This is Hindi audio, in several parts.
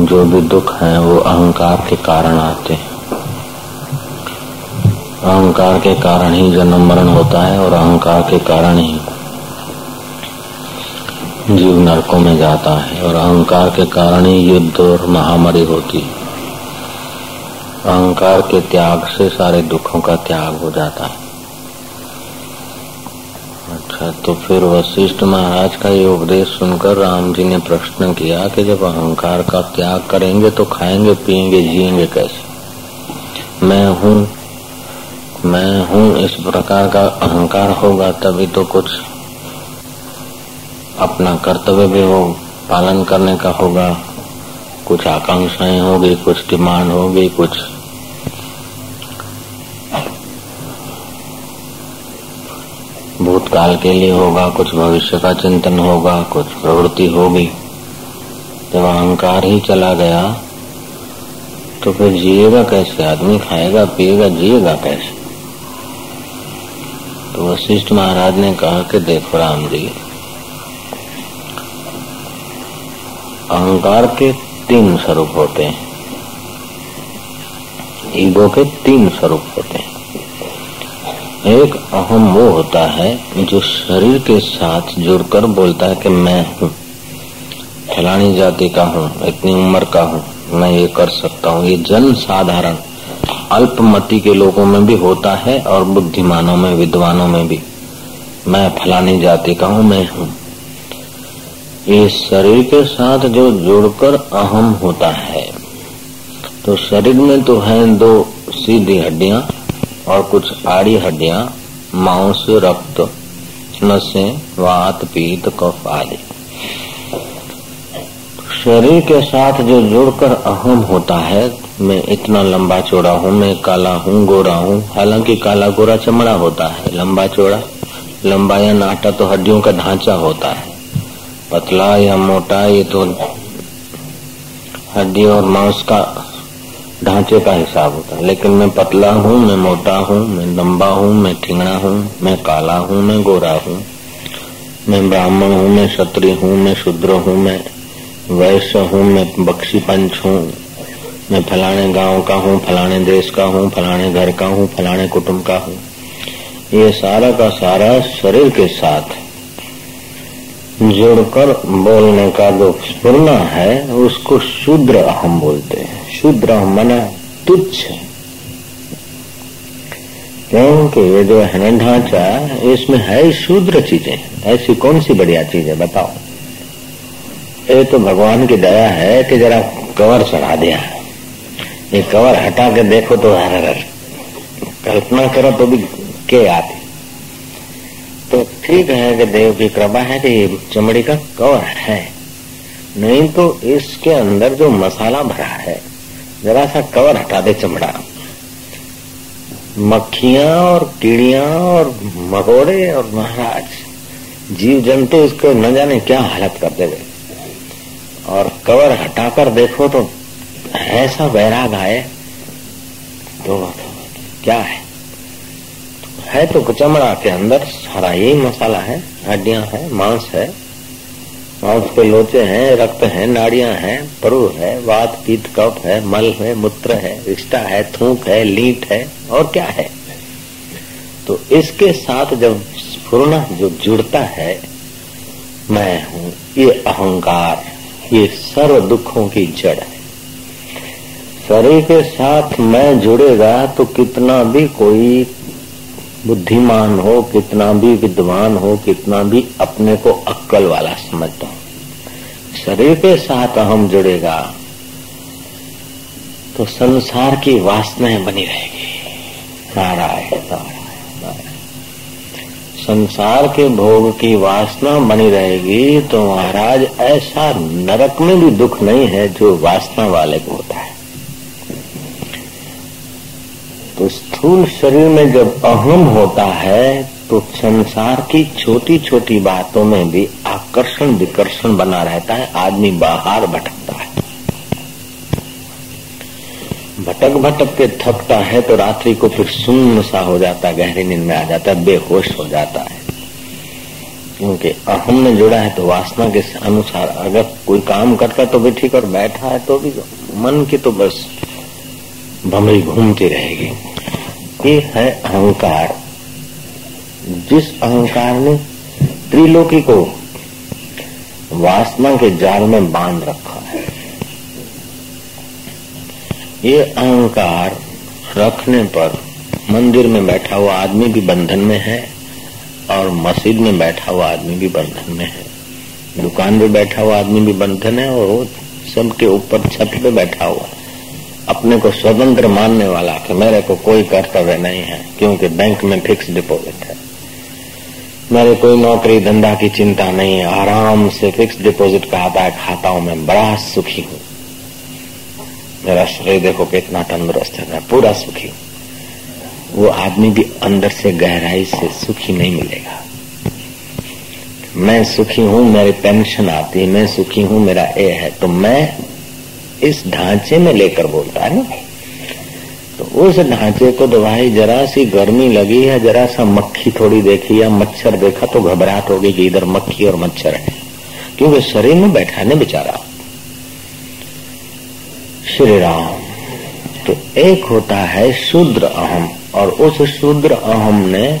जो भी दुख है, वो अहंकार के कारण आते हैं। अहंकार के कारण ही जन्म मरण होता है और अहंकार के कारण ही जीव नरकों में जाता है और अहंकार के कारण ही युद्ध और महामारी होती है। अहंकार के त्याग से सारे दुखों का त्याग हो जाता है। अच्छा तो फिर वशिष्ठ महाराज का ये उपदेश सुनकर राम जी ने प्रश्न किया कि जब अहंकार का त्याग करेंगे तो खाएँगे, पिएँगे, जिएँगे कैसे? मैं हूँ मैं हूँ, इस प्रकार का अहंकार होगा, तभी तो कुछ अपना कर्तव्य भी हो पालन करने का होगा। कुछ आकांक्षाएँ होगी, कुछ डिमांड होगी, कुछ भूतकाल के लिए होगा, कुछ भविष्य का चिंतन होगा, कुछ प्रवृत्ति होगी। जब अहंकार ही चला गया तो फिर जिएगा कैसे? आदमी खाएगा, पिएगा, जिएगा कैसे? तो वशिष्ठ महाराज ने कहा कि देखो राम जी, अहंकार के तीन स्वरूप होते हैं। ईगो के तीन स्वरूप होते हैं। एक अहम वो होता है जो शरीर के साथ जुड़कर बोलता है कि मैं हूँ। फलानी जाति का हूँ, इतनी उम्र का हूँ, मैं ये कर सकता हूँ। ये जन साधारण, अल्पमति के लोगों में भी होता है और बुद्धिमानों में, विद्वानों में भी। मैं फलानी जाति का हूँ, मैं हूँ। ये शरीर के साथ जो जुड़कर अहम होता है तो शरीर में तो है दो सीधी हड्डियाँ और कुछ आड़ी हड्डियाँ, मांस, रक्त, नसें, वात, पीत, कफ आदि। शरीर के साथ जो जुड़कर अहम होता है, मैं इतना लंबा चौड़ा हूँ, मैं काला हूँ, गोरा हूँ, हालाँकि काला गोरा चमड़ा होता है, लंबा चौड़ा, लंबा या नाटा तो हड्डियों का ढांचा होता है। पतला या मोटा, ये तो हड्डी और मांस का ढांचे का हिसाब होता है लेकिन मैं पतला हूँ मैं मोटा हूँ मैं लंबा हूँ मैं ठिंगड़ा हूँ मैं काला हूँ मैं गोरा हूँ मैं ब्राह्मण हूँ मैं क्षत्रिय हूँ मैं शूद्र हूँ मैं वैश्य हूँ मैं बक्सी पंच हूँ मैं फलाने गाँव का हूँ फलाने देश का हूँ फलाने घर का हूँ फलाने कुटुंब का हूँ ये सारा का सारा शरीर के साथ जोड़कर बोलने का जो स्पूर्ण है, उसको शूद्र अहम बोलते हैं। शूद्र मना तुच्छ। क्योंकि ये जो है ढांचा, इसमें है शूद्र चीज़ें। ऐसी कौन सी बढ़िया चीज़ है, बताओ। ये तो भगवान की दया है कि जरा कवर चढ़ा दिया। ये कवर हटा के देखो तो कल्पना करो तो भी के आती। तो ठीक है कि देव की कृपा है कि चमड़ी का कवर है, नहीं तो इसके अंदर जो मसाला भरा है, जरा सा कवर हटा दे चमड़ा। मक्खियाँ और कीड़ियाँ और मकोड़े और महाराज जीव जंतु इसको न जाने क्या हालत कर गए और कवर हटाकर देखो तो ऐसा बैराग आए तो क्या है? है तो चमड़ा के अंदर सारा यही मसाला है, हड्डियाँ है, मांस है। मांस के लोचे हैं, रक्त है, नाड़ियाँ हैं, परु है, वात, पीत, कफ है, मल है, मूत्र है, रिश्ता है, थूक है, लीट है, और क्या है? तो इसके साथ जब स्फूर्ण जो जुड़ता है, मैं हूँ, ये अहंकार, ये सर्व दुखों की जड़ है। शरीर के साथ मैं जुड़ेगा तो कितना भी कोई बुद्धिमान हो, कितना भी विद्वान हो, कितना भी अपने को अक्कल वाला समझता हूँ। शरीर के साथ हम जुड़ेगा तो संसार की वासनाएँ बनी रहेगी। नारायण। संसार के भोग की वासना बनी रहेगी तो महाराज, ऐसा नरक में भी दुख नहीं है जो वासना वाले को होता है तो स्थूल शरीर में जब अहम होता है तो संसार की छोटी छोटी बातों में भी आकर्षण विकर्षण बना रहता है, आदमी बाहर भटकता है। भटक भटक के थकता है तो रात्रि को फिर सुन्न सा हो जाता है, गहरी नींद में आ जाता है, बेहोश हो जाता है। क्योंकि अहम में जुड़ा है तो वासना के अनुसार अगर कोई काम करता तो भी ठीक, और बैठा है तो भी। मन की तो बस भमरी घूमती रहेगी। ये है अहंकार। जिस अहंकार ने त्रिलोकी को वासना के जाल में बाँध रखा है, ये अहंकार रखने पर मंदिर में बैठा हुआ आदमी भी बंधन में है और मस्जिद में बैठा हुआ आदमी भी बंधन में है। दुकान पे बैठा हुआ आदमी भी बंधन है और वो सबके ऊपर छत पे बैठा हुआ अपने को स्वतंत्र मानने वाला कि मेरे को कोई कर्तव्य नहीं है, क्योंकि बैंक में फिक्स डिपॉजिट है। मेरे कोई नौकरी धंधा की चिंता नहीं है, आराम से फिक्स डिपॉजिट का आता है खाताओं में बड़ा सुखी हूँ। मेरा शरीर देखो कितना तंदुरुस्त है, मैं पूरा सुखी हूँ। वो आदमी भी अंदर से गहराई से सुखी नहीं मिलेगा। मैं सुखी हूँ, मेरी पेंशन आती है, मैं सुखी हूँ, मेरा ए है तो मैं इस ढांचे में लेकर बोलता है। ना तो उस ढांचे को तो भाई जरा सी गर्मी लगी है, जरा सा मक्खी थोड़ी देखी या मच्छर देखा तो घबराहट होगी कि इधर मक्खी और मच्छर है। क्योंकि शरीर में बैठा है ना बेचारा। श्री राम तो एक होता है शूद्र अहम, और उस शूद्र अहम ने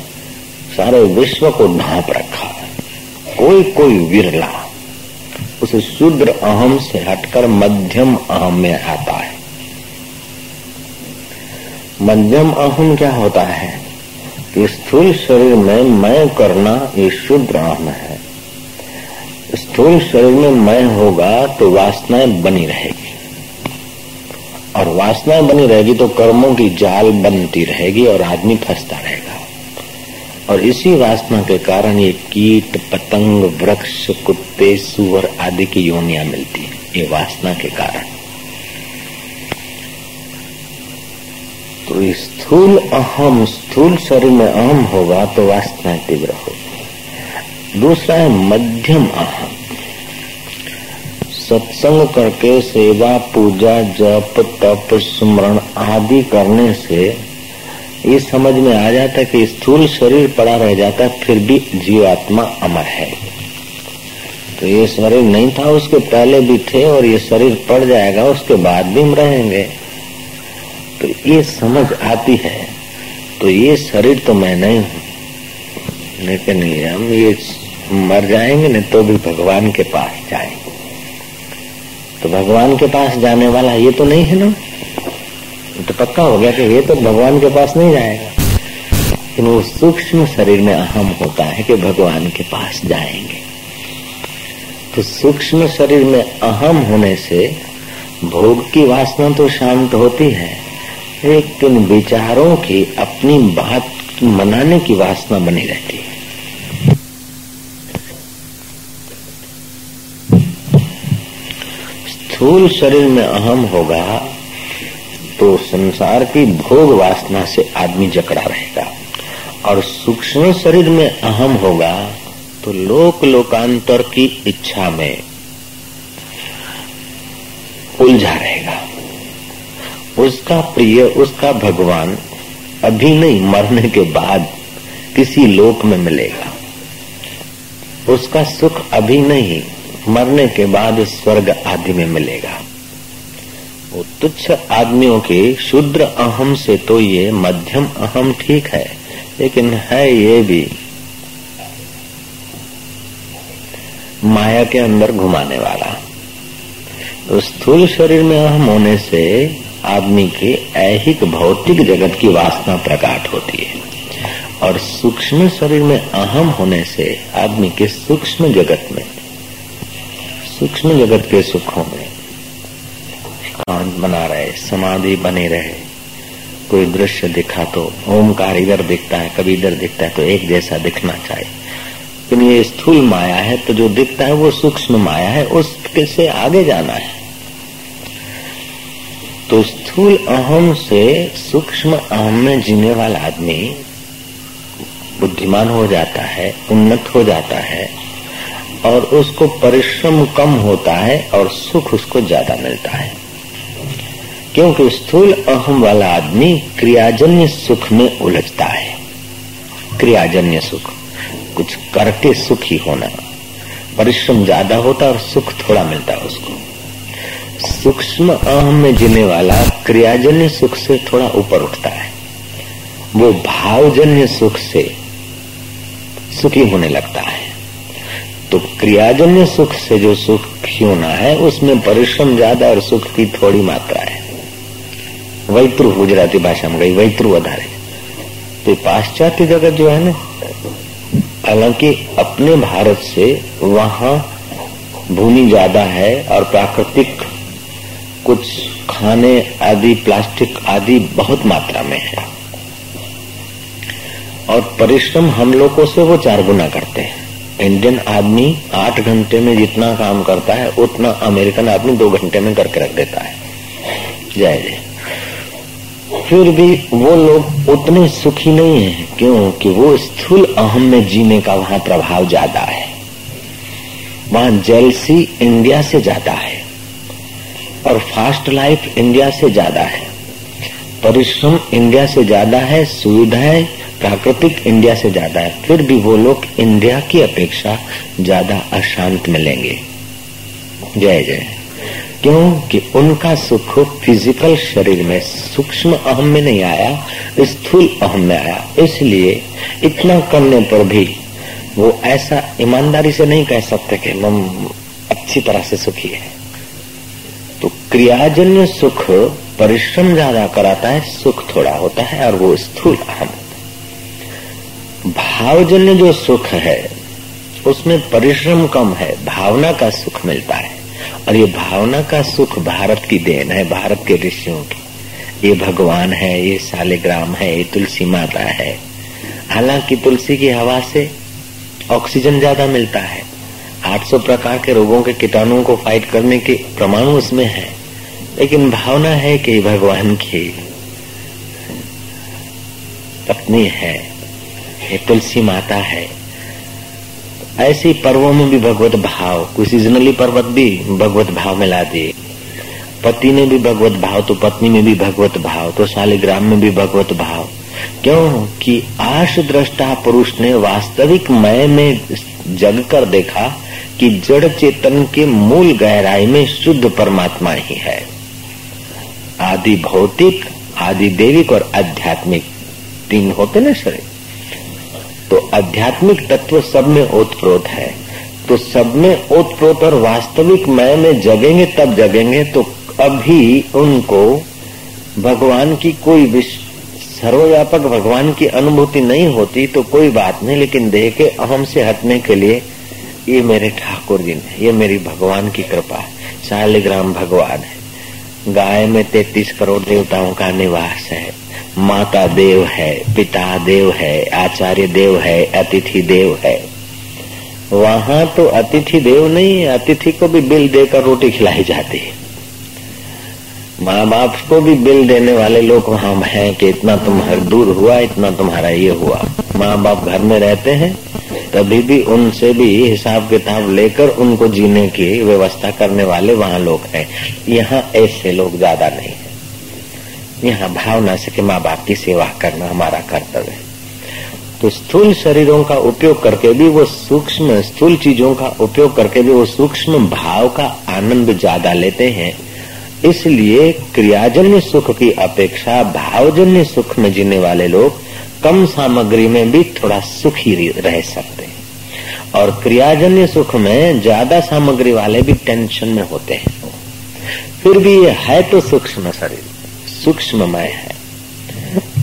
सारे विश्व को ढांप रखा। कोई कोई विरला। उस शूद्र अहम से हटकर मध्यम अहम में आता है। मध्यम अहम क्या होता है? कि स्थूल शरीर में मैं करना ये शुद्र अहम है। स्थूल शरीर में मैं होगा तो वासनाएँ बनी रहेगी। और वासनाएँ बनी रहेगी तो कर्मों की जाल बनती रहेगी और आदमी फंसता रहेगा। और इसी वासना के कारण ये कीट, पतंग, वृक्ष, कुत्ते, सुअर आदि की योनिया मिलती है, ये वासना के कारण। तो स्थूल अहम, स्थूल शरीर में अहम होगा तो वासना तीव्र होगी। दूसरा है मध्यम अहम। सत्संग करके सेवा, पूजा, जप, तप, स्मरण आदि करने से ये समझ में आ जाता है कि स्थूल शरीर पड़ा रह जाता फिर भी जीवात्मा अमर है। तो ये शरीर नहीं था, उसके पहले भी थे और ये शरीर पड़ जाएगा, उसके बाद भी हम रहेंगे। तो ये समझ आती है। तो ये शरीर तो मैं नहीं हूँ। लेकिन हम ये मर जाएँगे, नहीं तो भी भगवान के पास जाएँगे। तो भगवान के पास जाने वाला ये तो नहीं है ना? पक्का हो गया कि ये तो भगवान के पास नहीं जाएगा। लेकिन वो सूक्ष्म शरीर में अहम होता है कि भगवान के पास जाएँगे। तो सूक्ष्म शरीर में अहम होने से भोग की वासना तो शांत होती है, लेकिन विचारों की अपनी बात मनाने की वासना बनी रहती है। स्थूल शरीर में अहम होगा तो संसार की भोग वासना से आदमी जकड़ा रहेगा। और सूक्ष्म शरीर में अहम होगा तो लोक लोकांतर की इच्छा में उलझा रहेगा। उसका प्रिय, उसका भगवान अभी नहीं, मरने के बाद किसी लोक में मिलेगा। उसका सुख अभी नहीं, मरने के बाद स्वर्ग आदि में मिलेगा। तुच्छ आदमियों के शुद्र अहम से तो ये मध्यम अहम ठीक है, लेकिन है ये भी। माया के अंदर घुमाने वाला। तो स्थूल शरीर में अहम होने से आदमी के ऐहिक भौतिक जगत की वासना प्रकाट होती है। और सूक्ष्म शरीर में अहम होने से आदमी के सूक्ष्म जगत में, सूक्ष्म जगत के सुखों में एकांत बना रहे, समाधि बने रहे। कोई दृश्य दिखा तो ओमकार इधर दिखता है, कभी इधर दिखता है तो एक जैसा दिखना चाहिए। लेकिन ये स्थूल माया है तो जो दिखता है वो सूक्ष्म माया है, उसके से आगे जाना है। तो स्थूल अहम से सूक्ष्म अहम में जीने वाला आदमी बुद्धिमान हो जाता है, उन्नत हो जाता है, और उसको परिश्रम कम होता है, और सुख उसको ज़्यादा मिलता है। क्योंकि स्थूल अहम वाला आदमी क्रियाजन्य सुख में उलझता है। क्रियाजन्य सुख, कुछ करके सुखी होना। परिश्रम ज़्यादा होता और सुख थोड़ा मिलता है उसको। सूक्ष्म अहम में जीने वाला क्रियाजन्य सुख से थोड़ा ऊपर उठता है। वो भावजन्य सुख से सुखी होने लगता है। तो क्रियाजन्य सुख से जो सुख होना है, उसमें परिश्रम ज़्यादा और सुख की थोड़ी मात्रा है। वैत्रु गुजराती भाषा में गई वैत्रु વધારે तो पाश्चात्य जगत जो है ना हालांकि अपने भारत से वहां भूमि ज्यादा है और प्राकृतिक कुछ खाने आदि प्लास्टिक आदि बहुत मात्रा में है और परिश्रम हम लोगों से वो चार गुना करते हैं इंडियन आदमी आठ घंटे में जितना काम करता है उतना अमेरिकन आदमी दो घंटे में करके रख देता है जय जय फिर भी वो लोग उतने सुखी नहीं है, क्यों? कि वो स्थूल अहम में जीने का वहाँ प्रभाव ज़्यादा है। वहाँ जेलसी इंडिया से ज़्यादा है और फास्ट लाइफ इंडिया से ज़्यादा है। परिश्रम इंडिया से ज़्यादा है, सुविधाएँ प्राकृतिक इंडिया से ज़्यादा है। फिर भी वो लोग इंडिया की अपेक्षा ज़्यादा अशांत मिलेंगे। जय जय। क्यों कि उनका सुख फ़िज़िकल शरीर में सूक्ष्म अहम में नहीं आया, स्थूल अहम में आया। इसलिए इतना करने पर भी वो ऐसा ईमानदारी से नहीं कह सकते कि हम अच्छी तरह से सुखी है। तो क्रियाजन्य सुख परिश्रम ज़्यादा कराता है, सुख थोड़ा होता है और वो स्थूल अहम भावजन्य जो सुख है, उसमें परिश्रम कम है, भावना का सुख मिलता है। और ये भावना का सुख भारत की देन है, भारत के ऋषियों की। ये भगवान है, ये सालिग्राम है, ये तुलसी माता है। हालाँकि तुलसी की हवा से ऑक्सीजन ज़्यादा मिलता है। 800 प्रकार के रोगों के कीटाणुओं को फाइट करने के परमाणु उसमें है। लेकिन भावना है कि भगवान की पत्नी है, ये तुलसी माता है। ऐसे पर्वों में भी भगवत भाव, कोई सीजनली पर्वत भी भगवत भाव में ला दिए। पति ने भी भगवत भाव तो पत्नी में भी भगवत भाव तो शालिग्राम में भी भगवत भाव। क्यों? कि आश दृष्टा पुरुष ने वास्तविक मय में जग कर देखा कि जड़ चेतन के मूल गहराई में शुद्ध परमात्मा ही है। आदि भौतिक, आदि देविक और आध्यात्मिक, तीन होते ना शरीर? तो आध्यात्मिक तत्व सब में ओतप्रोत है। तो सब में ओतप्रोत और वास्तविक मय में जगेंगे तब जगेंगे तो अभी उनको भगवान की कोई विश्व सर्वव्यापक भगवान की अनुभूति नहीं होती तो कोई बात नहीं, लेकिन देह के अहम से हटने के लिए ये मेरे ठाकुर जी ने, ये मेरी भगवान की कृपा है। शालिग्राम भगवान है। गाय में तैतीस करोड़ देवताओं का निवास है। माता देव है, पिता देव है, आचार्य देव है, अतिथि देव है। वहाँ तो अतिथि देव नहीं है, अतिथि को भी बिल देकर रोटी खिलाई जाती है। माँ बाप को भी बिल देने वाले लोग वहाँ हैं कि इतना तुम्हारा दूर हुआ, इतना तुम्हारा ये हुआ। माँ बाप घर में रहते हैं, तभी भी उनसे भी हिसाब किताब लेकर उनको जीने की व्यवस्था करने वाले वहाँ लोग हैं। यहाँ ऐसे लोग ज़्यादा नहीं। यहाँ भावना से कि माँ बाप की सेवा करना हमारा कर्तव्य है। तो स्थूल शरीरों का उपयोग करके भी वो सूक्ष्म स्थूल चीज़ों का उपयोग करके भी वो सूक्ष्म भाव का आनंद ज़्यादा लेते हैं। इसलिए क्रियाजन्य सुख की अपेक्षा, भावजन्य सुख में जीने वाले लोग कम सामग्री में भी थोड़ा सुखी रह सकते हैं। और क्रियाजन्य सुख में ज़्यादा सामग्री वाले भी टेंशन में होते हैं। फिर भी ये है तो सूक्ष्म शरीर। सूक्ष्ममय है।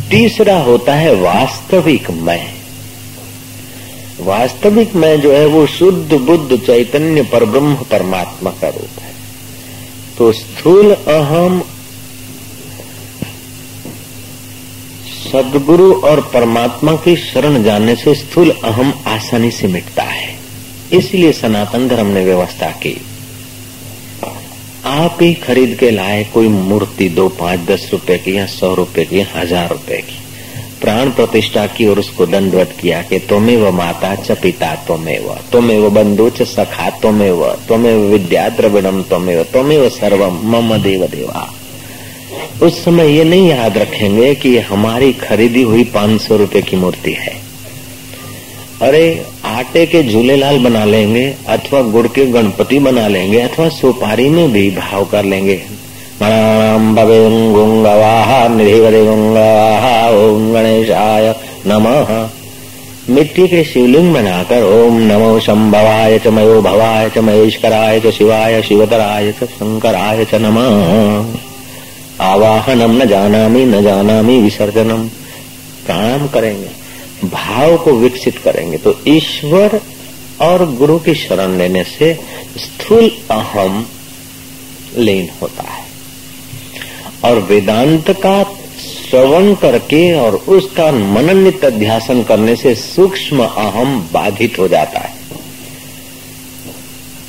तीसरा होता है वास्तविक मय वास्तविक मय जो है वो शुद्ध बुद्ध चैतन्य पर ब्रह्म परमात्मा का रूप है। तो स्थूल अहम सदगुरु और परमात्मा की शरण जाने से स्थूल अहम आसानी से मिटता है। इसलिए सनातन धर्म ने व्यवस्था की। आप ही खरीद के लाए कोई मूर्ति दो, पाँच, दस रुपए की या सौ रुपए की हज़ार रुपए की। प्राण प्रतिष्ठा की और उसको दंडवत किया कि तुम्हें वो माता च पिता तुम्हें व। तुम्हें वो बंधु च सखा तुम्हें व। तुम्हें वो विद्या, द्रविणम तुम्हें व। तुम्हें वो सर्वम, मम देव देवा। उस समय ये नहीं याद रखेंगे कि हमारी खरीदी हुई पाँच सौ रुपये की मूर्ति है। अरे, आटे के झूलेलाल बना लेंगे, अथवा गुड़ के गणपति बना लेंगे, अथवा सुपारी में भी भाव कर लेंगे। गणाम भवे गुंगवाहा निधिवरे गुंगवाहा, ओम गणेशाय नमः। मिट्टी के शिवलिंग बनाकर ओम नमो शंभवाय च मयो भवाय च महेश्वराय च शिवाय, शिवतराय च शंकराय च नमः। आवाहनम न जानामी न जानामी विसर्जनम। प्रणाम करेंगे। भाव को विकसित करेंगे। तो ईश्वर और गुरु की शरण लेने से स्थूल अहम लीन होता है। और वेदांत का श्रवण करके और उसका मननित अध्यासन करने से सूक्ष्म अहम बाधित हो जाता है।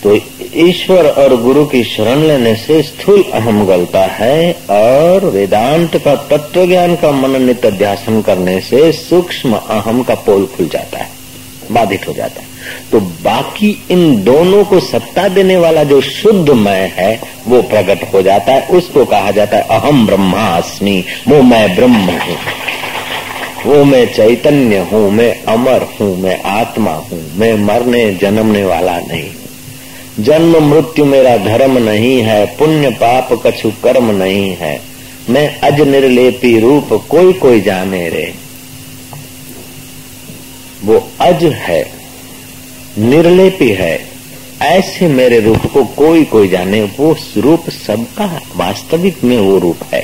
तो ईश्वर और गुरु की शरण लेने से स्थूल अहम गलता है और वेदांत का तत्व ज्ञान का मननित अध्यासन करने से सूक्ष्म अहम का पोल खुल जाता है, बाधित हो जाता है। तो बाकी इन दोनों को सत्ता देने वाला जो शुद्ध मैं है, वो प्रकट हो जाता है, उसको कहा जाता है अहम ब्रह्मास्मि, वो मैं ब्रह्म हूँ। वो मैं चैतन्य हूँ, मैं अमर हूँ, मैं आत्मा हूँ, मैं मरने जन्मने वाला नहीं। जन्म मृत्यु मेरा धर्म नहीं है, पुण्य पाप कछु कर्म नहीं है। मैं अज निर्लेपी रूप कोई कोई जाने रे। वो अज है, निर्लेपी है, ऐसे मेरे रूप को कोई कोई जाने, वो रूप सबका वास्तविक में वो रूप है।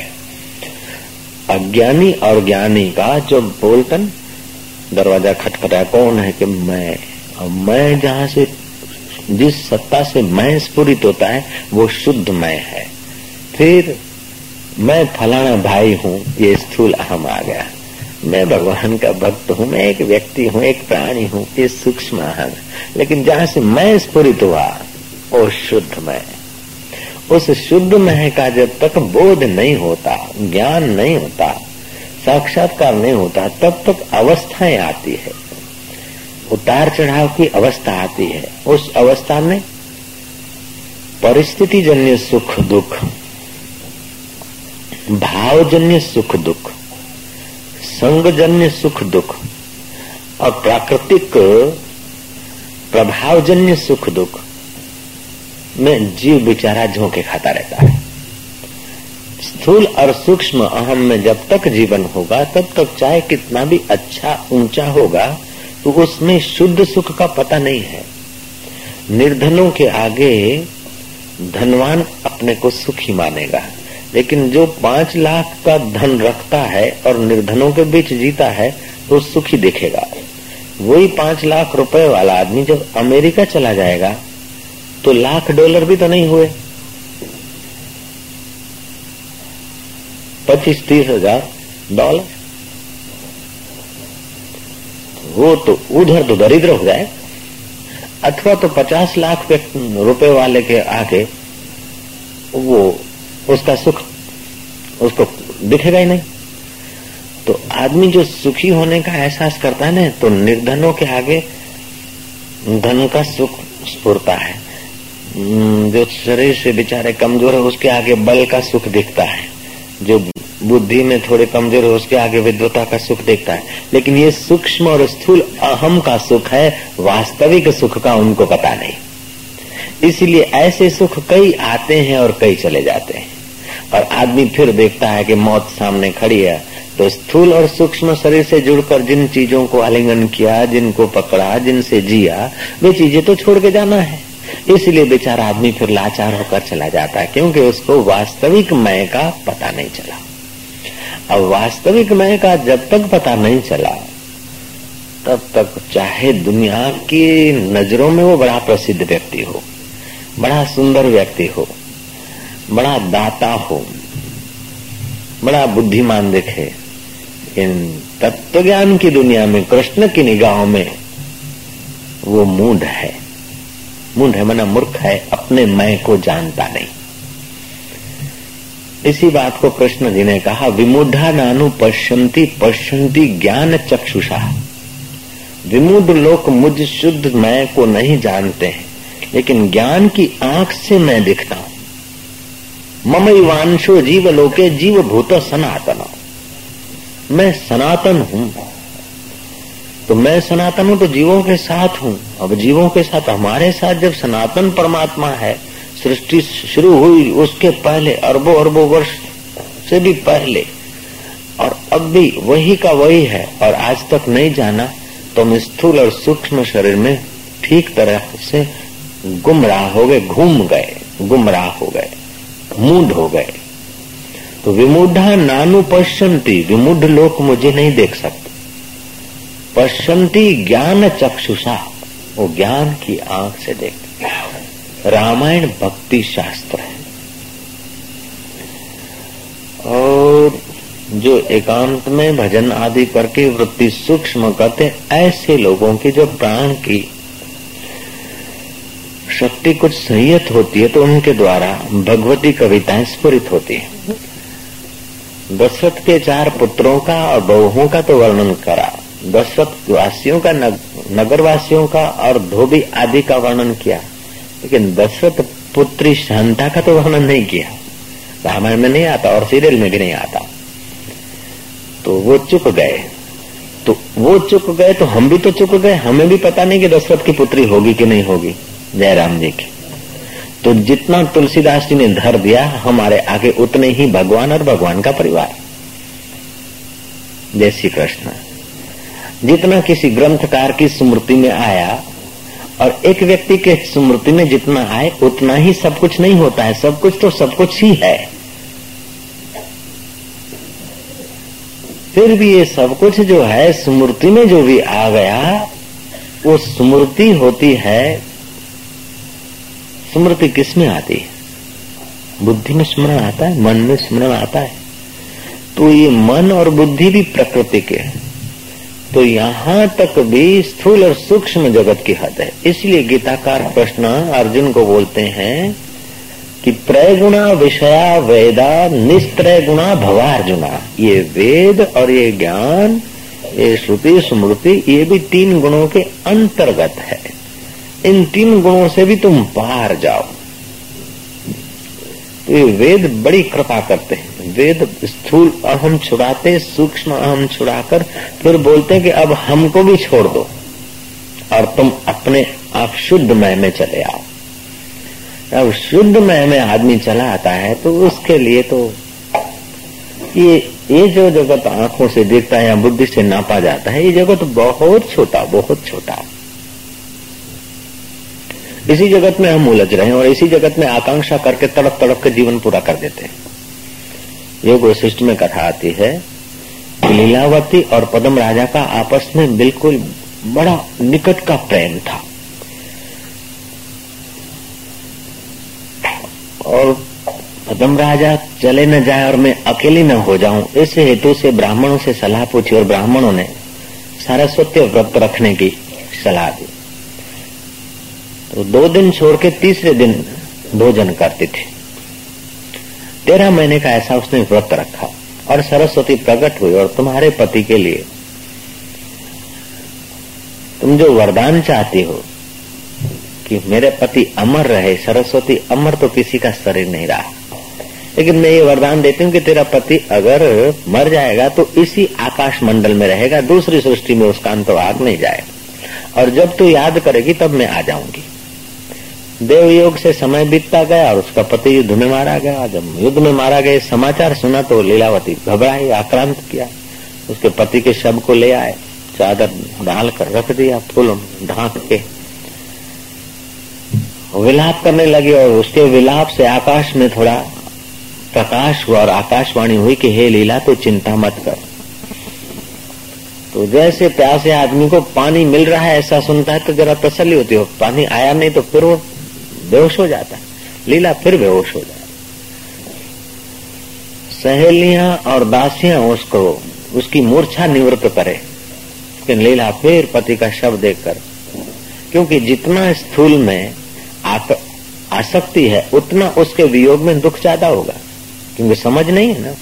अज्ञानी और ज्ञानी का जो बोलतन, दरवाज़ा खटखटा कौन है कि मैं मैं जहाँ से जिस सत्ता से मैं स्फुरित होता है, वो शुद्ध मैं है। फिर मैं फलाना भाई हूँ, ये स्थूल अहम आ गया। मैं भगवान का भक्त हूँ, मैं एक व्यक्ति हूँ, एक प्राणी हूँ, ये सूक्ष्म अहम। लेकिन जहाँ से मैं स्फुरित हुआ, वो शुद्ध मैं उस शुद्ध मैं का जब तक बोध नहीं होता, ज्ञान नहीं होता, साक्षात्कार नहीं होता, तब तक अवस्थाएँ आती है। उतार चढ़ाव की अवस्था आती है। उस अवस्था में परिस्थिति जन्य सुख दुख, भावजन्य सुख दुख, संगजन्य सुख दुख और प्राकृतिक प्रभावजन्य सुख दुख में जीव बेचारा झोंके खाता रहता है। स्थूल और सूक्ष्म अहम में जब तक जीवन होगा, तब तक चाहे कितना भी अच्छा ऊँचा होगा तो उसमें शुद्ध सुख का पता नहीं है। निर्धनों के आगे धनवान अपने को सुखी मानेगा। लेकिन जो पाँच लाख का धन रखता है और निर्धनों के बीच जीता है तो सुखी दिखेगा। वही पाँच लाख रुपए वाला आदमी जब अमेरिका चला जाएगा तो लाख डॉलर भी तो नहीं हुए। पच्चीस, तीस हज़ार डॉलर। वो तो उधर तो दरिद्र हो जाए अथवा तो पचास लाख रुपए वाले के आगे वो उसका सुख उसको दिखेगा ही नहीं। तो आदमी जो सुखी होने का एहसास करता है ना तो निर्धनों के आगे धन का सुख स्फुरता है। जो शरीर से बेचारे कमज़ोर है, उसके आगे बल का सुख दिखता है। जो बुद्धि में थोड़े कमज़ोर हो उसके आगे विद्वता का सुख देखता है। लेकिन ये सूक्ष्म और स्थूल अहम का सुख है, वास्तविक सुख का उनको पता नहीं। इसलिए ऐसे सुख कई आते हैं और कई चले जाते हैं। और आदमी फिर देखता है कि मौत सामने खड़ी है। तो स्थूल और सूक्ष्म शरीर से जुड़कर जिन चीज़ों को आलिंगन किया, जिनको पकड़ा, जिनसे जिया, वे चीज़ें तो छोड़ के जाना है। इसलिए बेचारा आदमी फिर लाचार होकर चला जाता है, क्योंकि उसको वास्तविक मय का पता नहीं चला। अब वास्तविक मैं का जब तक पता नहीं चला, तब तक चाहे दुनिया की नज़रों में वो बड़ा प्रसिद्ध व्यक्ति हो, बड़ा सुंदर व्यक्ति हो, बड़ा दाता हो, बड़ा बुद्धिमान दिखे, इन तत्व ज्ञान की दुनिया में, कृष्ण की निगाहों में वो मूड है। मूड है मना मूर्ख है, अपने मैं को जानता नहीं। इसी बात को कृष्ण जी ने कहा, विमुढ़ा नानु पश्यंती पश्यंती ज्ञान चक्षुषा। विमुड लोक मुझ शुद्ध मैं को नहीं जानते हैं, लेकिन ज्ञान की आँख से मैं दिखता हूँ। मम वांशो जीव लोके जीव भूत सनातन। मैं सनातन हूँ। तो मैं सनातन हूँ तो जीवों के साथ हूँ। अब जीवों के साथ हमारे साथ जब सनातन परमात्मा है सृष्टि शुरू हुई उसके पहले अरबों अरबों वर्ष से भी पहले। और अब भी वही का वही है। और आज तक नहीं जाना तो हम स्थूल और सूक्ष्म शरीर में ठीक तरह से गुमराह हो गए, घूम गए, गुमराह हो गए, मूड हो गए। तो विमूढ़ा नानु पश्यंती, विमूढ़ लोग मुझे नहीं देख सकते। पश्यंती ज्ञान चक्षुषा, वो ज्ञान की आँख से देखते। रामायण भक्ति शास्त्र है। और जो एकांत में भजन आदि करके वृत्ति सूक्ष्म करते ऐसे लोगों की जो प्राण की शक्ति कुछ संयत होती है तो उनके द्वारा भगवती कविताएँ स्फुरित होती है। दशरथ के चार पुत्रों का और बहुओं का तो वर्णन करा। दशरथ वासियों का नगर वासियों का और धोबी आदि का वर्णन किया। लेकिन दशरथ पुत्री शांता का तो वर्णन नहीं किया। रामायण में नहीं आता और सीरियल में भी नहीं आता। तो वो चुक गए। तो वो चुक गए तो हम भी तो चुक गए। हमें भी पता नहीं कि दशरथ की पुत्री होगी कि नहीं होगी, जयराम जी की। तो जितना तुलसीदास जी ने धर दिया, हमारे आगे उतने ही भगवान और भगवान का परिवार। जय श्री कृष्ण। जितना किसी ग्रंथकार की स्मृति में आया और एक व्यक्ति के स्मृति में जितना आए उतना ही सब कुछ नहीं होता है। सब कुछ तो सब कुछ ही है। फिर भी ये सब कुछ जो है, स्मृति में जो भी आ गया, वो स्मृति होती है। स्मृति किसमें आती है? बुद्धि में स्मरण आता है, मन में स्मरण आता है। तो ये मन और बुद्धि भी प्रकृति के है। तो यहाँ तक भी स्थूल और सूक्ष्म जगत की हद है। इसलिए गीताकार प्रश्न अर्जुन को बोलते हैं कि त्रयगुणा विषया वेदा निस्त्रय गुणा भवार्जुना। ये वेद और ये ज्ञान, ये श्रुति, स्मृति, ये भी तीन गुणों के अंतर्गत है। इन तीन गुणों से भी तुम पार जाओ। तो ये वेद बड़ी कृपा करते हैं। वेद स्थूल अहम छुड़ाते, सूक्ष्म अहम छुड़ाकर, फिर बोलते हैं कि अब हमको भी छोड़ दो। और तुम अपने आप शुद्ध मय में चले आओ। अब शुद्ध मय में आदमी चला आता है तो उसके लिए तो ये ये जो जगत आँखों से देखता है या बुद्धि से नापा जाता है, ये जगत बहुत छोटा बहुत छोटा। इसी जगत में हम उलझ रहे हैं और इसी जगत में आकांक्षा करके तड़प तड़प के जीवन पूरा कर देते हैं। योग वशिष्ठ में कथा आती है। लीलावती और पदम राजा का आपस में बिल्कुल बड़ा निकट का प्रेम था। और पदम राजा चले न जाए और मैं अकेली न हो जाऊँ, इस हेतु से ब्राह्मणों से सलाह पूछी और ब्राह्मणों ने सारस्वत्य व्रत रखने की सलाह दी। तो दो दिन छोड़ के तीसरे दिन भोजन करती थी। तेरह महीने का ऐसा उसने व्रत रखा और सरस्वती प्रकट हुई और तुम्हारे पति के लिए। तुम जो वरदान चाहती हो कि मेरे पति अमर रहे, सरस्वती अमर तो किसी का शरीर नहीं रहा। लेकिन मैं ये वरदान देती हूँ कि तेरा पति अगर मर जाएगा तो इसी आकाश मंडल में रहेगा, दूसरी सृष्टि में उसका अंतवाग नहीं जाएगा। और जब तू याद करेगी, तब मैं आ जाऊँगी। देव योग से समय बीतता गया और उसका पति युद्ध में मारा गया। जब युद्ध में मारा गया समाचार सुना तो लीलावती घबराई, आक्रांत किया। उसके पति के शव को ले आए, चादर डाल कर रख दिया, फूल ढांक के। विलाप करने लगी और उसके विलाप से आकाश में थोड़ा प्रकाश हुआ और आकाशवाणी हुई कि, हे लीला तो चिंता मत कर। तो जैसे प्यासे आदमी को पानी मिल रहा है, ऐसा सुनता है तो जरा तसली होती हो। पानी आया नहीं तो फिर वो बेहोश हो जाता है। लीला फिर बेहोश हो जाए सहेलियाँ और दासियाँ उसको, उसकी मूर्छा निवृत्त करे। लेकिन लीला फिर पति का शव देखकर, क्योंकि जितना स्थूल में आसक्ति है, उतना उसके वियोग में दुख ज़्यादा होगा। क्योंकि समझ नहीं है ना।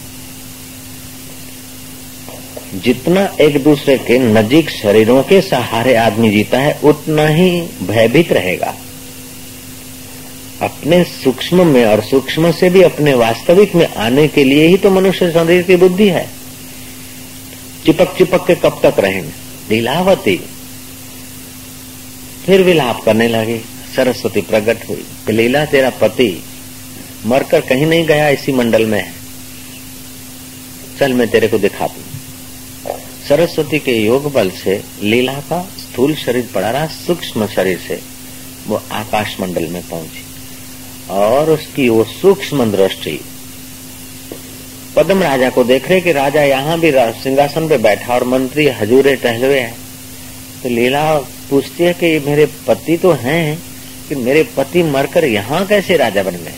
जितना एक दूसरे के नजीक शरीरों के सहारे आदमी जीता है, उतना ही भयभीत रहेगा। अपने सूक्ष्म में और सूक्ष्म से भी अपने वास्तविक में आने के लिए ही तो मनुष्य शरीर की बुद्धि है। चिपक चिपक के कब तक रहेंगे? लीलावती। फिर विलाप करने लगी। सरस्वती प्रकट हुई। लीला, तेरा पति मरकर कहीं नहीं गया, इसी मंडल में है। चल, मैं तेरे को दिखा दू सरस्वती के योग बल से लीला का स्थूल शरीर पड़ा रहा, सूक्ष्म शरीर से वो आकाश मंडल में पहुँची। और उसकी वो सूक्ष्म दृष्टि। पद्म राजा को देख रहे कि राजा यहाँ भी सिंहासन पे बैठा और मंत्री हजूरे टहलवे है। तो लीला पूछती है कि मेरे पति तो हैं, कि मेरे पति मरकर यहाँ कैसे राजा बन गए?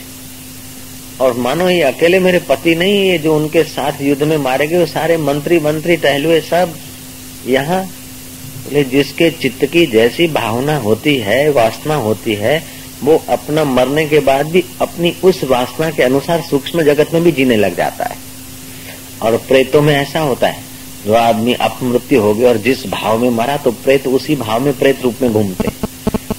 और मानो ये अकेले मेरे पति नहीं, ये जो उनके साथ युद्ध में मारे गए सारे मंत्री मंत्री टहलुए सब यहाँ। जिसके चित्त की जैसी भावना होती है, वासना होती है वो अपना मरने के बाद भी अपनी उस वासना के अनुसार सूक्ष्म जगत में भी जीने लग जाता है। और प्रेतों में ऐसा होता है, जो आदमी अपमृत्यु हो गया और जिस भाव में मरा तो प्रेत उसी भाव में प्रेत रूप में घूमते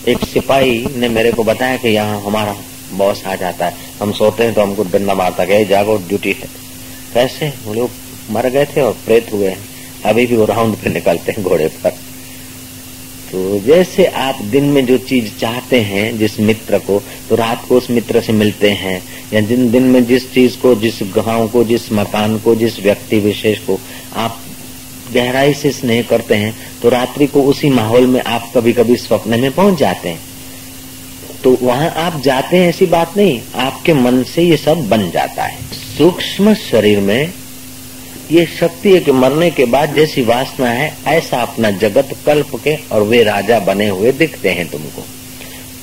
एक सिपाही ने मेरे को बताया कि यहाँ हमारा बॉस आ जाता है। हम सोते हैं तो हमको डंडा मारता गया जागो, ड्यूटी है। कैसे? वो लोग मर गए थे और प्रेत हुए हैं। अभी भी वो राउंड पे निकलते हैं घोड़े पर। तो जैसे आप दिन में जो चीज़ चाहते हैं जिस मित्र को तो रात को उस मित्र से मिलते हैं। या जिन दिन में जिस चीज़ को, जिस गाँव को, जिस मकान को, जिस व्यक्ति विशेष को आप गहराई से स्नेह करते हैं तो रात्रि को उसी माहौल में आप कभी कभी स्वप्न में पहुँच जाते हैं। तो वहाँ आप जाते हैं ऐसी बात नहीं, आपके मन से ये सब बन जाता है। सूक्ष्म शरीर में ये शक्ति है कि मरने के बाद जैसी वासना है, ऐसा अपना जगत, कल्प के और वे राजा बने हुए दिखते हैं तुमको।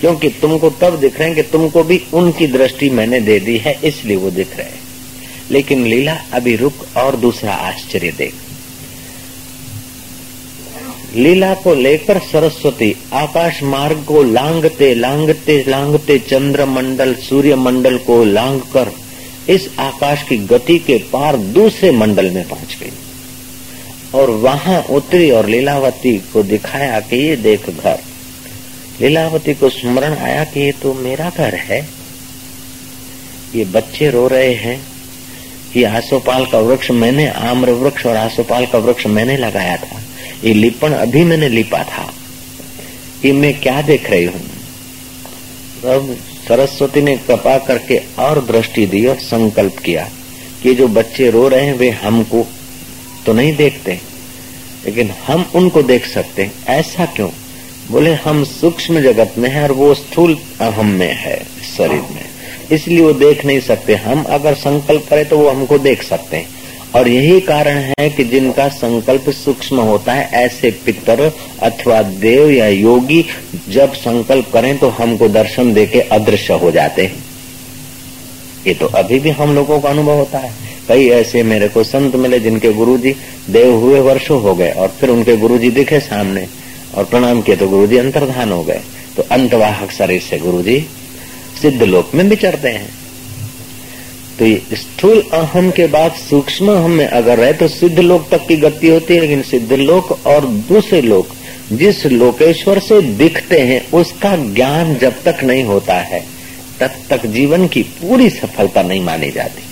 क्योंकि तुमको तब दिख रहे हैं कि तुमको भी उनकी दृष्टि मैंने दे दी है, इसलिए वो दिख रहे हैं। लेकिन लीला, अभी रुक और दूसरा आश्चर्य देख। लीला को लेकर सरस्वती आकाश मार्ग को लांगते लांगते लांगते चंद्र मंडल सूर्य मंडल को लांग कर इस आकाश की गति के पार दूसरे मंडल में पहुँच गई। और वहाँ उतरी और लीलावती को दिखाया कि ये देख घर। लीलावती को स्मरण आया कि ये तो मेरा घर है। ये बच्चे रो रहे हैं ये आसोपाल का वृक्ष मैंने, आम्र वृक्ष और आसोपाल का वृक्ष मैंने लगाया था। ये लिपण अभी मैंने लिपा था। ये मैं क्या देख रही हूँ? तब सरस्वती ने कृपा करके और दृष्टि दी और संकल्प किया कि जो बच्चे रो रहे हैं, वे हमको तो नहीं देखते, लेकिन हम उनको देख सकते हैं। ऐसा क्यों? बोले, हम सूक्ष्म जगत में है और वो स्थूल अहम में है, शरीर में। इसलिए वो देख नहीं सकते। हम अगर संकल्प करें तो वो हमको देख सकते हैं। और यही कारण है कि जिनका संकल्प सूक्ष्म होता है, ऐसे पितर अथवा देव या योगी जब संकल्प करें तो हमको दर्शन देके अदृश्य हो जाते हैं। ये तो अभी भी हम लोगों का अनुभव होता है। कई ऐसे मेरे को संत मिले जिनके गुरुजी देव हुए वर्षों हो गए और फिर उनके गुरुजी दिखे सामने और प्रणाम किए तो गुरुजी अंतर्धान हो गए। तो अंतवाहक शरीर से गुरुजी सिद्ध लोक में विचरते हैं। तो स्थूल अहम के बाद सूक्ष्म अहम में अगर रहे तो सिद्ध लोक तक की गति होती है, लेकिन सिद्ध लोक और दूसरे लोक जिस लोकेश्वर से दिखते हैं, उसका ज्ञान जब तक नहीं होता है, तब तक जीवन की पूरी सफलता नहीं मानी जाती।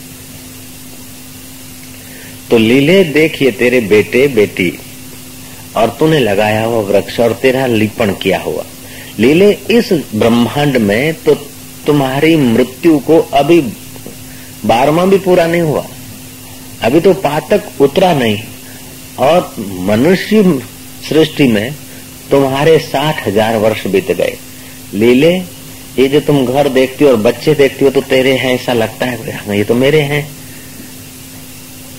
तो लीले, देखिए तेरे बेटे, बेटी, और तूने लगाया हुआ वृक्ष और तेरा लिपण किया हुआ। लीले, इस ब्रह्मांड में तो तुम्हारी मृत्यु को अभी बारहवा भी पूरा नहीं हुआ। अभी तो पातक उतरा नहीं। और मनुष्य सृष्टि में तुम्हारे साठ हज़ार वर्ष बीत गए। लीले ये जो तुम घर देखती हो और बच्चे देखती हो तो तेरे हैं ऐसा लगता है हाँ, ये तो मेरे हैं।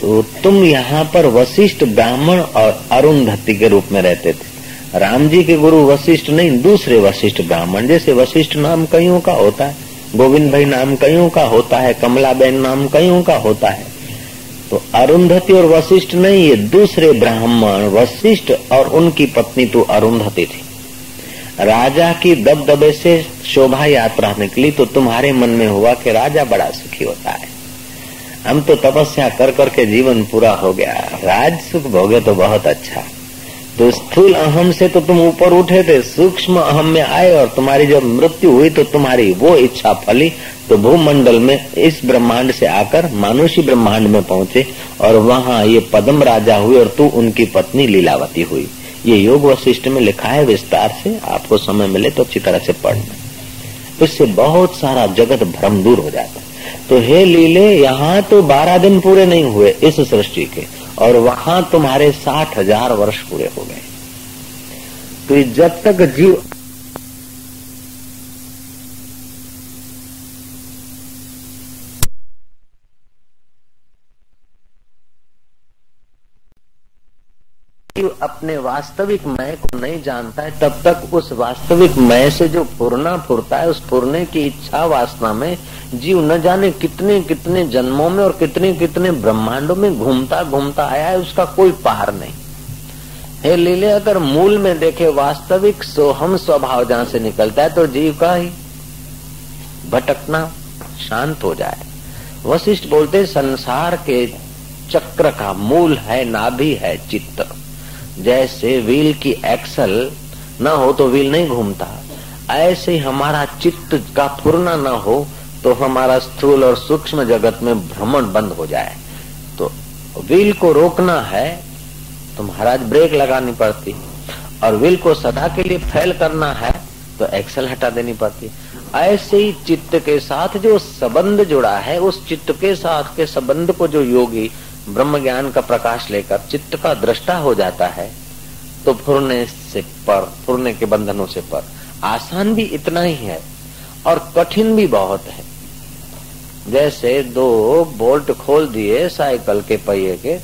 तो तुम यहाँ पर वशिष्ठ ब्राह्मण और अरुंधति के रूप में रहते थे। राम जी के गुरु वशिष्ठ नहीं दूसरे वशिष्ठ ब्राह्मण जैसे वशिष्ठ नाम कईयों का होता है। गोविंद भाई नाम कईयों का होता है कमलाबेन नाम कईयों का होता है। तो अरुंधति और वशिष्ठ नहीं, ये दूसरे ब्राह्मण, वशिष्ठ और उनकी पत्नी तो अरुंधति थी। राजा की दबदबे से शोभा यात्रा निकली तो तुम्हारे मन में हुआ कि राजा बड़ा सुखी होता है। हम तो तपस्या कर करके जीवन पूरा हो गया। राज सुख भोगे तो बहुत अच्छा। तो स्थूल अहम से तो तुम ऊपर उठे थे, सूक्ष्म अहम में आए और तुम्हारी जब मृत्यु हुई तो तुम्हारी वो इच्छा फली तो भूमंडल में इस ब्रह्मांड से आकर मानुषी ब्रह्मांड में पहुँचे और वहाँ ये पद्म राजा हुए और तू उनकी पत्नी लीलावती हुई। ये योग वशिष्ठ में लिखा है विस्तार से, आपको समय मिले तो अच्छी तरह से पढ़ना इससे बहुत सारा जगत भ्रम दूर हो जाता। तो हे लीले, यहाँ तो बारह दिन पूरे नहीं हुए इस सृष्टि के। और वहाँ तुम्हारे साठ हज़ार वर्ष पूरे हो गए। तो जब तक जीव अपने वास्तविक मय को नहीं जानता है, तब तक उस वास्तविक मय से जो फुरना फुरता है, उस फुरने की इच्छा वासना में जीव न जाने कितने कितने जन्मों में और कितने कितने ब्रह्मांडों में घूमता घूमता आया है, उसका कोई पार नहीं। हे लीले, अगर मूल में देखे वास्तविक सोहम स्वभाव जहाँ से निकलता है तो जीव का ही भटकना शांत हो जाए। वशिष्ठ बोलते संसार के चक्र का मूल है, नाभि है चित्त। जैसे व्हील की एक्सल न हो तो व्हील नहीं घूमता। ऐसे हमारा चित्त का पूर्ण न हो तो हमारा स्थूल और सूक्ष्म जगत में भ्रमण बंद हो जाए। तो व्हील को रोकना है तो महाराज ब्रेक लगानी पड़ती। और व्हील को सदा के लिए फैल करना है तो एक्सल हटा देनी पड़ती। ऐसे ही चित्त के साथ जो संबंध जुड़ा है, उस चित्त के साथ के संबंध को जो योगी ब्रह्म ज्ञान का प्रकाश लेकर चित्त का दृष्टा हो जाता है तो फुरने से पर, फुरने के बंधनों से पर आसान भी इतना ही है और कठिन भी बहुत है। जैसे दो बोल्ट खोल दिए साइकिल के पहिए के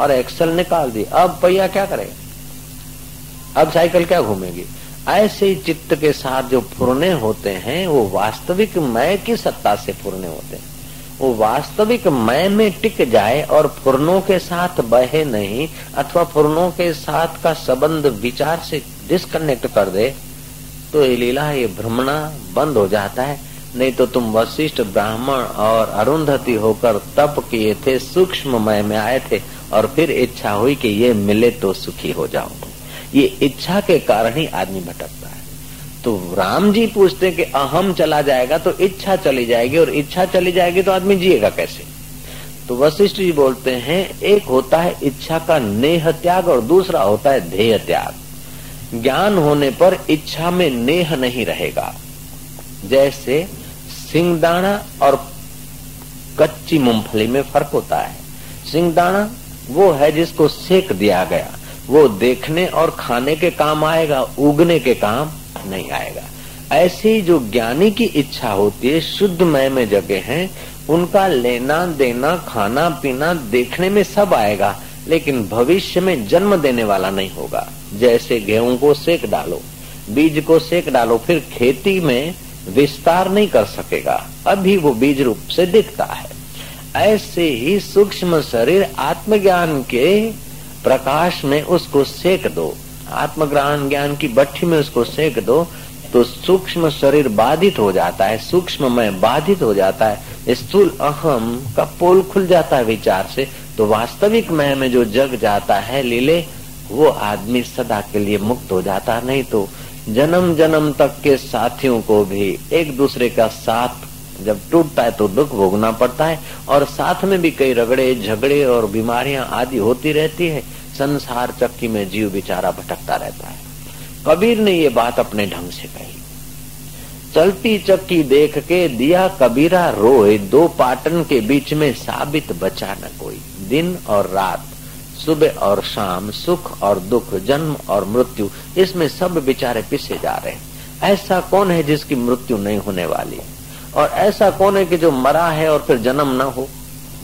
और एक्सल निकाल दिए अब पहिया क्या करेगा अब साइकिल क्या घूमेगी? ऐसे ही चित्त के साथ जो फुरने होते हैं, वो वास्तविक मय की सत्ता से फुरने होते हैं। वो वास्तविक मैं में टिक जाए और फुरनों के साथ बहे नहीं, अथवा फुरनों के साथ का संबंध विचार से डिस्कनेक्ट कर दे तो ये लीला, ये भ्रमणा बंद हो जाता है। नहीं तो तुम वशिष्ठ ब्राह्मण और अरुंधति होकर तप किए थे, सूक्ष्म मय में आए थे, और फिर इच्छा हुई कि ये मिले तो सुखी हो जाओ ये इच्छा के कारण ही आदमी भटकता तो राम जी पूछते हैं कि अहम चला जाएगा तो इच्छा चली जाएगी, और इच्छा चली जाएगी तो आदमी जिएगा कैसे? तो वशिष्ठ जी बोलते हैं, एक होता है इच्छा का नेह त्याग और दूसरा होता है ध्येय त्याग। ज्ञान होने पर इच्छा में नेह नहीं रहेगा। जैसे सिंगदाना और कच्ची मूंगफली में फ़र्क होता है। सिंगदाना वो है जिसको सेक दिया गया। वो देखने और खाने के काम आएगा, उगने के काम नहीं आएगा। ऐसे जो ज्ञानी की इच्छा होती है, शुद्ध मय में जगह है, उनका लेना देना, खाना पीना देखने में सब आएगा, लेकिन भविष्य में जन्म देने वाला नहीं होगा। जैसे गेहूँ को सेक डालो, बीज को सेक डालो, फिर खेती में विस्तार नहीं कर सकेगा। अभी वो बीज रूप से दिखता है। ऐसे ही सूक्ष्म शरीर आत्मज्ञान के प्रकाश में उसको सेक दो। आत्मग्रहण ज्ञान की भट्टी में उसको सेक दो तो सूक्ष्म शरीर बाधित हो जाता है सूक्ष्म में बाधित हो जाता है। स्थूल अहम का पोल खुल जाता है विचार से तो वास्तविक मय में जो जग जाता है लीले, वो आदमी सदा के लिए मुक्त हो जाता नहीं तो जन्म जन्म तक के साथियों को भी एक दूसरे का साथ जब टूटता है तो दुख भोगना पड़ता है, और साथ में भी कई रगड़े, झगड़े और बीमारियाँ आदि होती रहती है। संसार चक्की में जीव बेचारा भटकता रहता है। कबीर ने ये बात अपने ढंग से कही। चलती चक्की देख के दिया कबीरा रोए, दो पाटन के बीच में साबित बचा न कोई। दिन और रात, सुबह और शाम, सुख और दुख, जन्म और मृत्यु, इसमें सब बेचारे पिसे जा रहे हैं। ऐसा कौन है जिसकी मृत्यु नहीं होने वाली? और ऐसा कौन है कि जो मरा है और फिर जन्म न हो?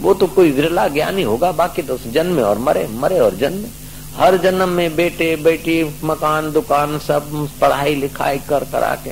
वो तो कोई विरला ज्ञानी होगा, बाकी तो जन्मे और मरे मरे और जन्मे। हर जन्म में बेटे, बेटी, मकान, दुकान, सब पढ़ाई, लिखाई, कर, करा के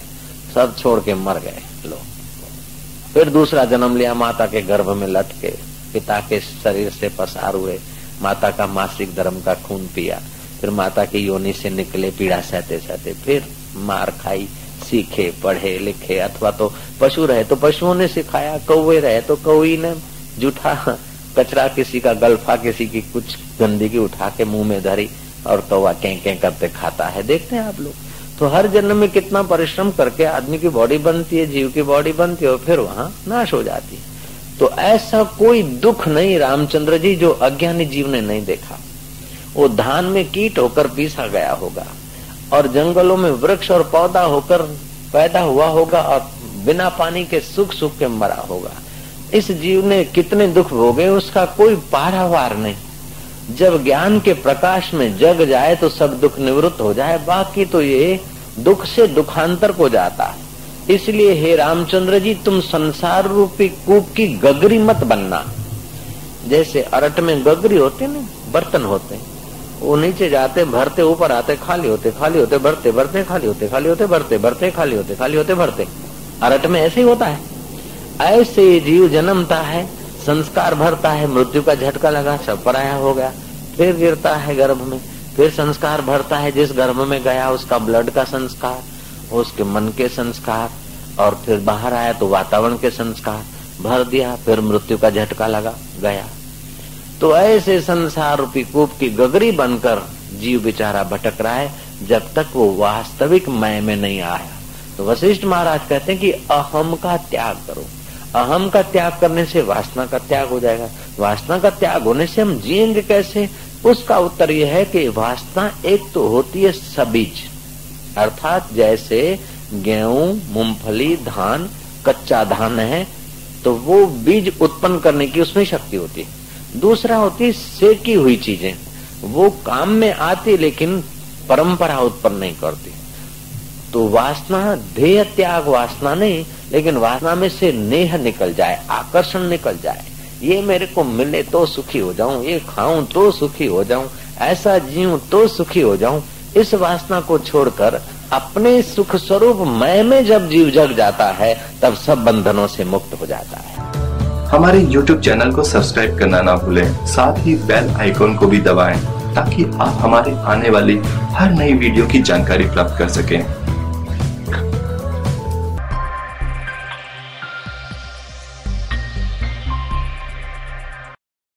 सब छोड़ के मर गए लोग। फिर दूसरा जन्म लिया, माता के गर्भ में लटके, पिता के शरीर से पसार हुए, माता का मासिक धर्म का खून पिया, फिर माता की योनि से निकले पीड़ा सहते सहते, फिर मार खाई, सीखे, पढ़े, लिखे, अथवा तो पशु रहे तो पशुओं ने सिखाया, कौवे रहे तो कौई ने जूठा, कचरा किसी का, गल्फा किसी की कुछ गंदगी उठा के मुँह में धरी और कौवा कै कै करते खाता है। देखते हैं आप लोग। तो हर जन्म में कितना परिश्रम करके आदमी की बॉडी बनती है, जीव की बॉडी बनती है और फिर वहाँ नाश हो जाती है। तो ऐसा कोई दुख नहीं रामचंद्र जी जो अज्ञानी जीव ने नहीं देखा। वो धान में कीट होकर पीसा गया होगा और जंगलों में वृक्ष और पौधा होकर पैदा हुआ होगा और बिना पानी के सुख सुख के मरा होगा। इस जीव ने कितने दुख भोगे उसका कोई पारावार नहीं। जब ज्ञान के प्रकाश में जग जाए तो सब दुख निवृत्त हो जाए, बाकी तो ये दुख से दुखांतर को जाता इसलिए हे रामचंद्र जी, तुम संसार रूपी कूप की गगरी मत बनना। जैसे अरट में गगरी होते ना बर्तन होते वो नीचे जाते, भरते, ऊपर आते, खाली होते खाली होते, भरते भरते, खाली होते खाली होते, भरते भरते, खाली होते खाली होते, भरते। अरट में ऐसे ही होता है। ऐसे जीव जन्मता है, संस्कार भरता है, मृत्यु का झटका लगा सब पराया हो गया, फिर गिरता है गर्भ में, फिर संस्कार भरता है, जिस गर्भ में गया उसका ब्लड का संस्कार, उसके मन के संस्कार, और फिर बाहर आया तो वातावरण के संस्कार, भर दिया, फिर मृत्यु का झटका लगा, गया। तो ऐसे संसार रूपी कूप की गगरी बनकर जीव बेचारा भटक रहा है, जब तक वो वास्तविक मय में नहीं आया। तो वशिष्ठ महाराज कहते हैं कि अहम का त्याग करो। अहम का त्याग करने से वासना का त्याग हो जाएगा। वासना का त्याग होने से हम जिएँगे कैसे? उसका उत्तर यह है कि वासना एक तो होती है सबीज। अर्थात जैसे गेहूँ, मूंगफली, धान, कच्चा धान है तो वो बीज उत्पन्न करने की उसमें शक्ति होती है। दूसरा होती सेकी हुई चीज़ें। वो काम में आती लेकिन परंपरा उत्पन्न नहीं करती। तो वासना ध्येय त्याग वासना नहीं, लेकिन वासना में से नेह निकल जाए, आकर्षण निकल जाए। ये मेरे को मिले तो सुखी हो जाऊँ, ये खाऊं तो सुखी हो जाऊँ, ऐसा जीऊं तो सुखी हो जाऊँ। इस वासना को छोड़कर अपने सुख स्वरूप मैं में जब जीव जग जाता है, तब सब बंधनों से मुक्त हो जाता है। हमारे YouTube चैनल को सब्सक्राइब करना ना भूलें, साथ ही बेल आइकॉन को भी दबाएँ, ताकि आप हमारे आने वाली हर नई वीडियो की जानकारी प्राप्त कर सकें।